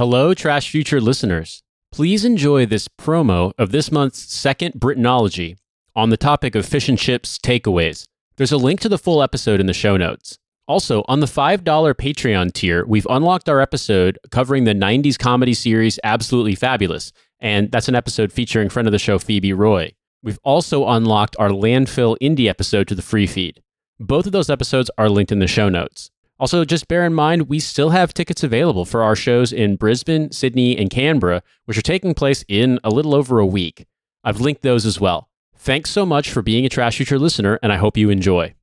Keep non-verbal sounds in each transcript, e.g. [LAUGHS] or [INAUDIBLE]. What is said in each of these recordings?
Hello, Trash Future listeners. Please enjoy this promo of this month's second Britanology on the topic of fish and chips takeaways. There's a link to the full episode in the show notes. Also, on the $5 Patreon tier, we've unlocked our episode covering the 90s comedy series Absolutely Fabulous, and that's an episode featuring friend of the show Phoebe Roy. We've also unlocked our landfill indie episode to the free feed. Both of those episodes are linked in the show notes. Also, just bear in mind, we still have tickets available for our shows in Brisbane, Sydney, and Canberra, which are taking place in a little over a week. I've linked those as well. Thanks so much for being a Trash Future listener, and I hope you enjoy.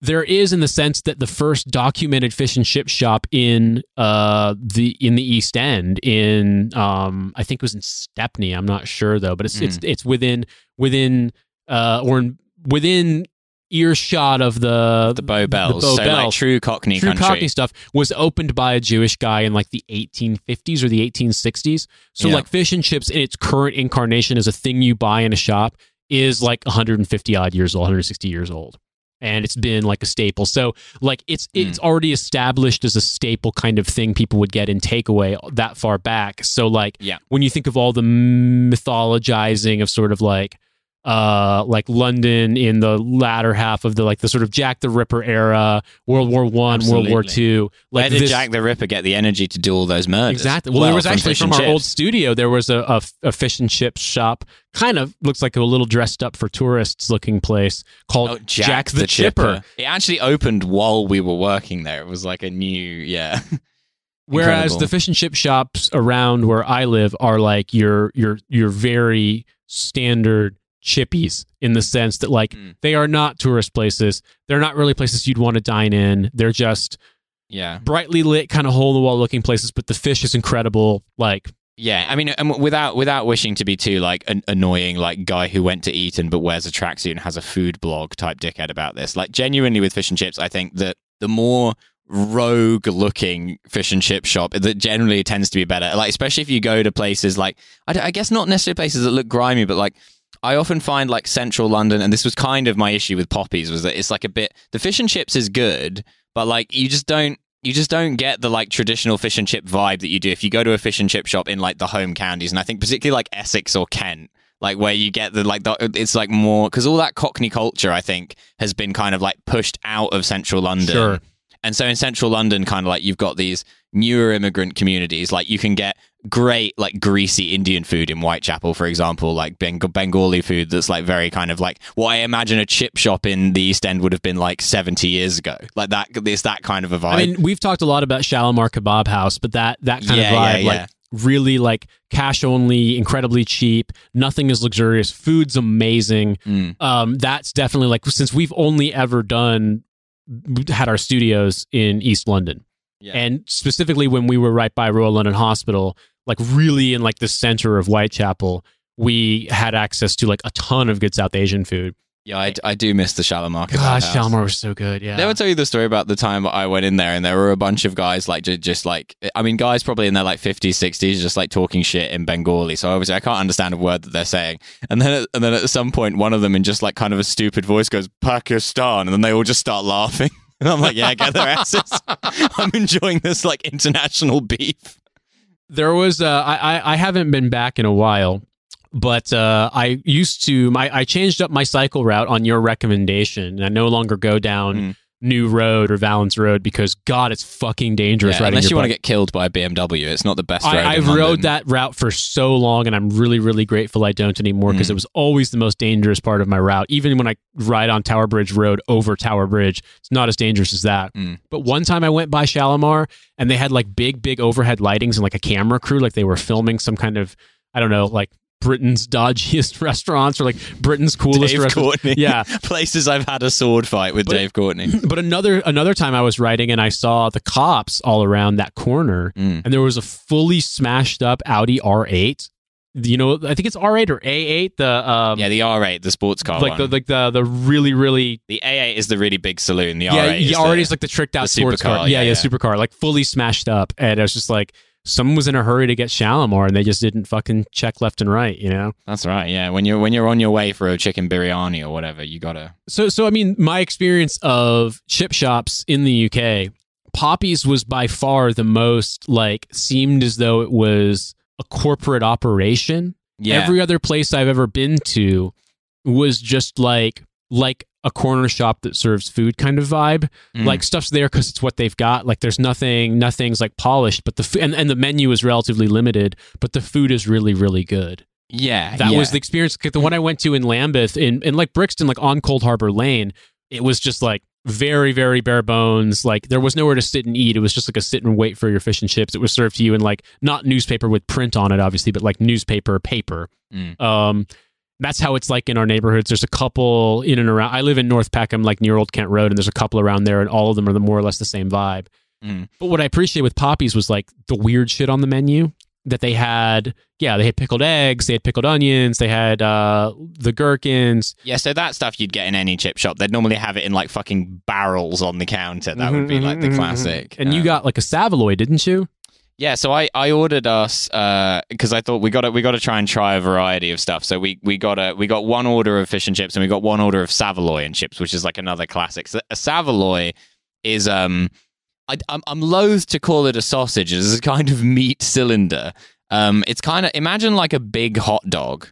There is, in the sense that the first documented fish and chip shop in uh, the in the East End, in um, I think it was in Stepney. I'm not sure though, but it's it's it's within within uh, or in, within earshot of the The Bow Bells. Bow so like true Cockney True country. Cockney stuff was opened by a Jewish guy in like the 1850s or the 1860s. So Yeah. like fish and chips in its current incarnation as a thing you buy in a shop is like 150 odd years old, 160 years old. And it's been like a staple. So like it's Hmm. it's already established as a staple kind of thing people would get in takeaway that far back. So like Yeah. when you think of all the mythologizing of sort of like uh like London in the latter half of the like the sort of Jack the Ripper era, World War One, World War. Two. Where Like did this, Jack the Ripper get the energy to do all those murders? exactly. Well, there was actually from our old studio. There was a, a, a fish and chip shop, kind of looks like a little dressed up for tourists looking place called Oh, Jack, the, Chipper. It actually opened while we were working there. It was like a new, yeah. [LAUGHS] Whereas Incredible. the fish and chip shops around where I live are like your your your very standard chippies in the sense that like Mm. they are not tourist places. They're not really places you'd want to dine in. They're just yeah. brightly lit, kind of hole in the wall looking places. But the fish is incredible. Like Yeah, I mean, um, without without wishing to be too like an annoying like guy who went to Eton but wears a tracksuit and has a food blog type dickhead about this. Like genuinely with fish and chips, I think that the more rogue looking fish and chip shop that generally tends to be better. Like especially if you go to places like I, I guess not necessarily places that look grimy, but like. I often find like central London, and this was kind of my issue with Poppies, was that it's like a bit the fish and chips is good, but like you just don't you just don't get the like traditional fish and chip vibe that you do if you go to a fish and chip shop in like the home counties and i think particularly like essex or kent like where you get the like the, it's like more because all that cockney culture i think has been kind of like pushed out of central london Sure. and so in central london kind of like you've got these newer immigrant communities like you can get great like greasy indian food in whitechapel for example like Beng- bengali food that's like very kind of like what i imagine a chip shop in the east end would have been like 70 years ago like that it's that kind of a vibe I mean, we've talked a lot about Shalimar Kebab House, but that that kind Yeah, of vibe, yeah, like really like cash only, incredibly cheap. Nothing is luxurious. Food's amazing. Mm. Um, that's definitely like since we've only ever done had our studios in East London, Yeah. and specifically when we were right by Royal London Hospital, like really in like the center of Whitechapel, we had access to like a ton of good South Asian food. Yeah, I, I do miss the Shalimar. kebab Gosh. Shalimar was so good. Yeah. They would tell you the story about the time I went in there, and there were a bunch of guys like ju- just like I mean, guys probably in their like fifties, sixties, just like talking shit in Bengali. So obviously, I can't understand a word that they're saying. And then, and then at some point, one of them in just like kind of a stupid voice goes Pakistan, and then they all just start laughing. [LAUGHS] [LAUGHS] And I'm like, yeah, get their asses. [LAUGHS] I'm enjoying this like international beef. There was uh, I, I I haven't been back in a while, but uh, I used to my I changed up my cycle route on your recommendation, and I no longer go down Mm. New Road or Valence Road because God, it's fucking dangerous Yeah, unless you want to get killed by a BMW, it's not the best road. I, I've rode that route for so long, and I'm really, really grateful I don't anymore because Mm. it was always the most dangerous part of my route. Even when I ride on Tower Bridge Road over Tower Bridge, it's not as dangerous as that. Mm. But one time I went by Shalimar, and they had like big, big overhead lightings and like a camera crew, like they were filming some kind of, I don't know, like Britain's dodgiest [LAUGHS] restaurants or like Britain's coolest Dave restaurants. Courtney. Yeah. [LAUGHS] places I've had a sword fight with But- Dave Courtney. [LAUGHS] But another another time I was riding and I saw the cops all around that corner, Mm. and there was a fully smashed up Audi R8. You know, I think it's R8 or A8. The um, Yeah, the R8, the sports car like one. the like the the really really The A8 is the really big saloon. The yeah R8 is yeah the, R8 is like the tricked out the sports car. supercar, Yeah, yeah, yeah, yeah. supercar, like fully smashed up, and I was just like. Someone was in a hurry to get Shalimar, and they just didn't fucking check left and right, you know. That's right. Yeah, when you're when you're on your way for a chicken biryani or whatever, you gotta. So, so I mean, my experience of chip shops in the UK, Poppy's was by far the most like seemed as though it was a corporate operation. Yeah. Every other place I've ever been to was just like like a corner shop that serves food kind of vibe. Mm. Like stuff's there because it's what they've got. Like there's nothing, nothing's like polished, but the f- and and the menu is relatively limited, but the food is really really good. yeah. That yeah. was the experience. The one I went to in Lambeth, in in like Brixton, like on Coldharbour Lane, it was just like very very bare bones. Like there was nowhere to sit and eat. It was just like a sit and wait for your fish and chips. It was served to you in like not newspaper with print on it, obviously, but like newspaper paper. Mm. Um, that's how it's like in our neighborhoods. There's a couple in and around. I live in North Peckham, like near Old Kent Road, and there's a couple around there, and all of them are the more or less the same vibe. Mm. But what I appreciate with Poppies was like the weird shit on the menu that they had. Yeah, they had pickled eggs, they had pickled onions, they had uh, the gherkins. Yeah, so that stuff you'd get in any chip shop. They'd normally have it in like fucking barrels on the counter. That would be like the Mhm, mhm, classic. And you Um, got like a Saveloy, didn't you? Yeah, so I, I ordered us because I thought we got to we got to try and try a variety of stuff. So we we got a we got one order of fish and chips and we got one order of Saveloy and chips, which is like another classic. So a Saveloy is um I, I'm I'm loath to call it a sausage. It's a kind of meat cylinder. Um, it's kind of imagine like a big hot dog,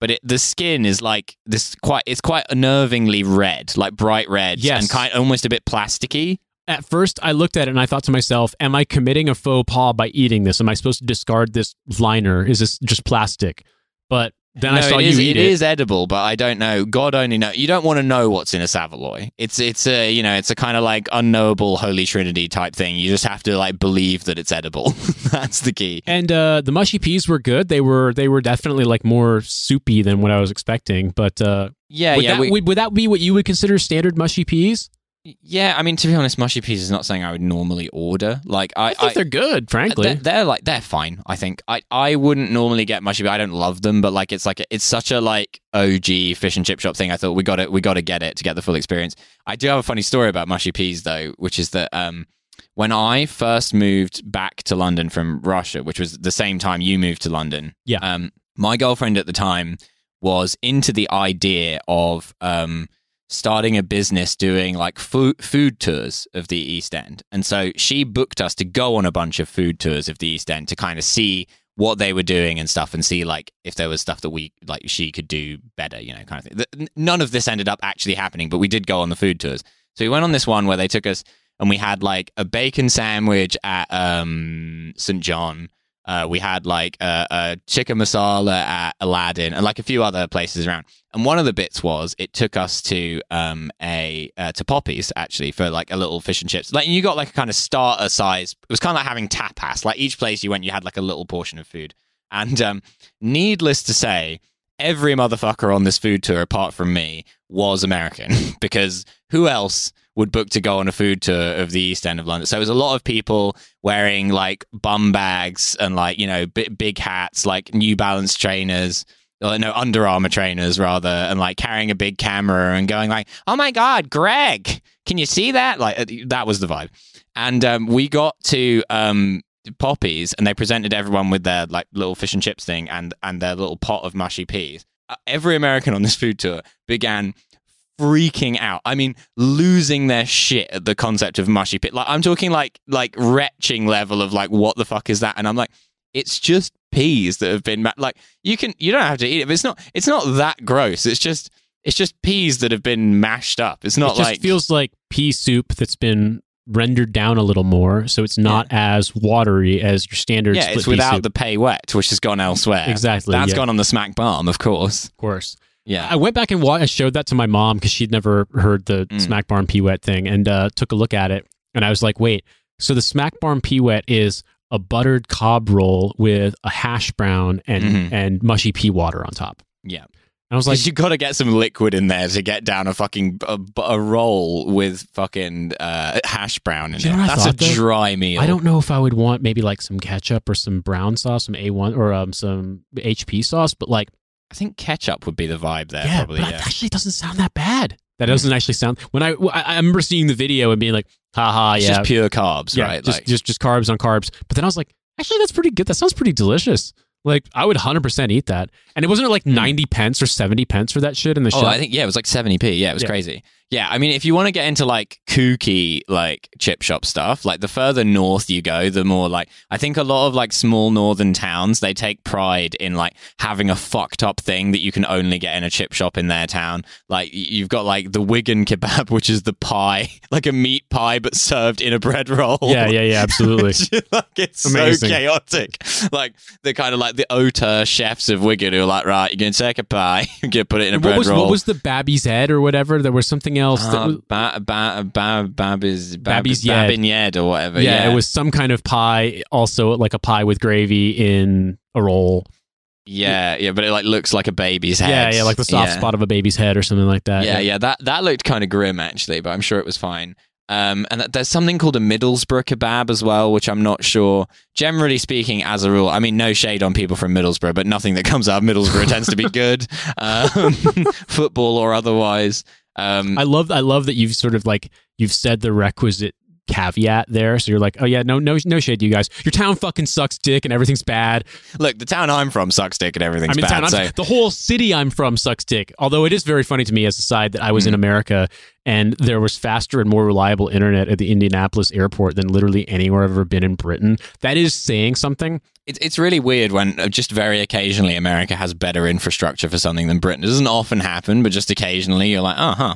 but it, the skin is like this quite it's quite unnervingly red, like bright red, Yes. and kind almost a bit plasticky. At first, I looked at it and I thought to myself, "Am I committing a faux pas by eating this? Am I supposed to discard this liner? Is this just plastic?" But then I No, saw it you eat it it. is edible, but I don't know. God only know. You don't want to know what's in a Saveloy. It's it's a you know it's a kind of like unknowable holy trinity type thing. You just have to like believe that it's edible. [LAUGHS] That's the key. And uh, the mushy peas were good. They were they were definitely like more soupy than what I was expecting. But uh, Yeah, would, yeah, that, we- would, would that be what you would consider standard mushy peas? Yeah. I mean, to be honest, mushy peas is not something I would normally order. Like I, I think they're good, frankly. They're, they're like they're fine. I think I I wouldn't normally get mushy. Peas. I don't love them, but like it's like it's such a like OG fish and chip shop thing. I thought we got it, we got to get it to get the full experience. I do have a funny story about mushy peas though, which is that um when I first moved back to London from Russia, which was the same time you moved to London, Yeah. um my girlfriend at the time was into the idea of um starting a business doing like food food tours of the East End. And so she booked us to go on a bunch of food tours of the East End to kind of see what they were doing and stuff and see like if there was stuff that we like she could do better, you know, kind of thing. Th- None of this ended up actually happening, but we did go on the food tours. So we went on this one where they took us and we had like a bacon sandwich at um St. John. Uh, we had like a, chicken masala at Aladdin and like a few other places around. And one of the bits was it took us to um a uh, to Poppies actually for like a little fish and chips. Like you got like a kind of starter size. It was kind of like having tapas. Like each place you went, you had like a little portion of food. And um, needless to say, every motherfucker on this food tour apart from me was American [LAUGHS] because who else would book to go on a food tour of the East End of London? So it was a lot of people wearing like bum bags and like you know big, big hats, like New Balance trainers. No, Under Armour trainers rather, and like carrying a big camera and going like, "Oh my God, Greg, can you see that?" Like uh, that was the vibe. And um, we got to um, Poppies, and they presented everyone with their like little fish and chips thing and and their little pot of mushy peas. Uh, every American on this food tour began freaking out. I mean, losing their shit at the concept of mushy pit. Like I'm talking like like retching level of like what the fuck is that? And I'm like, it's just peas that have been ma- like you can you don't have to eat it. But it's not it's not that gross. It's just it's just peas that have been mashed up. It's not it just like feels like pea soup that's been rendered down a little more, so it's not as watery as your standard. yeah, split it's without the pea wet, which has gone elsewhere. exactly. That's yeah, gone on the smack barm, of course. of course. Yeah. I went back and wa- I showed that to my mom because she'd never heard the Mm. Smack Barm Pea Wet thing, and uh, took a look at it, and I was like, wait, so the Smack Barm Pea Wet is a buttered cob roll with a hash brown and Mhm. and mushy pea water on top. Yeah. And I was like, you got to get some liquid in there to get down a fucking a, a roll with fucking uh, hash brown in it. That's a though? dry meal. I don't know if I would want maybe like some ketchup or some brown sauce, some A1 or um, some HP sauce, but like, I think ketchup would be the vibe there. yeah, probably. but Yeah. actually doesn't sound that bad. That doesn't actually sound. When I, I I remember seeing the video and being like, haha, It's yeah, just pure carbs, yeah, right? just, Like, just just carbs on carbs. But then I was like, actually, that's pretty good. That sounds pretty delicious. Like I would 100% eat that. And it wasn't like 90 pence or 70 pence for that shit in the Hmm. oh, shop. I think yeah, it was like seventy p. Yeah, it was Yeah. crazy. Yeah, I mean, if you want to get into like kooky like chip shop stuff, like the further north you go, the more like I think a lot of like small northern towns they take pride in like having a fucked up thing that you can only get in a chip shop in their town. Like you've got like the Wigan kebab, [LAUGHS] which is the pie, [LAUGHS] like a meat pie but served in a bread roll. Yeah, yeah, yeah, absolutely. [LAUGHS] like it's Amazing. so chaotic. Like the kind of like the auteur chefs of Wigan who are like, right, you're gonna take a pie, you're gonna put it in a what bread was roll. what was the Babby's head or whatever? There was something else. that Uh, was, ba- ba- ba- Babby's Babby's Yed. Yed or whatever. yeah, Yeah, it was some kind of pie, also like a pie with gravy in a roll. Yeah, yeah, but it like looks like a baby's head. Yeah, yeah, like the soft Yeah. spot of a baby's head or something like that. Yeah, yeah, that that looked kind of grim actually, but I'm sure it was fine. Um, and there's something called a Middlesbrough kebab as well, which I'm not sure. Generally speaking, as a rule, I mean, no shade on people from Middlesbrough, but nothing that comes out of Middlesbrough tends to be [LAUGHS] good, um, [LAUGHS] football or otherwise. Um, I love I love that you've sort of like you've said the requisite caveat there. So you're like, oh yeah, no no no shade, you guys. Your town fucking sucks dick and everything's bad. look, the town I'm from sucks dick and everything's I mean, bad. so the whole city I'm from sucks dick. Although it is very funny to me as a side that I was in Mm. America and there was faster and more reliable internet at the Indianapolis airport than literally anywhere I've ever been in Britain. That is saying something. It's it's really weird when uh, just very occasionally America has better infrastructure for something than Britain. It doesn't often happen, but just occasionally you're like, oh, huh,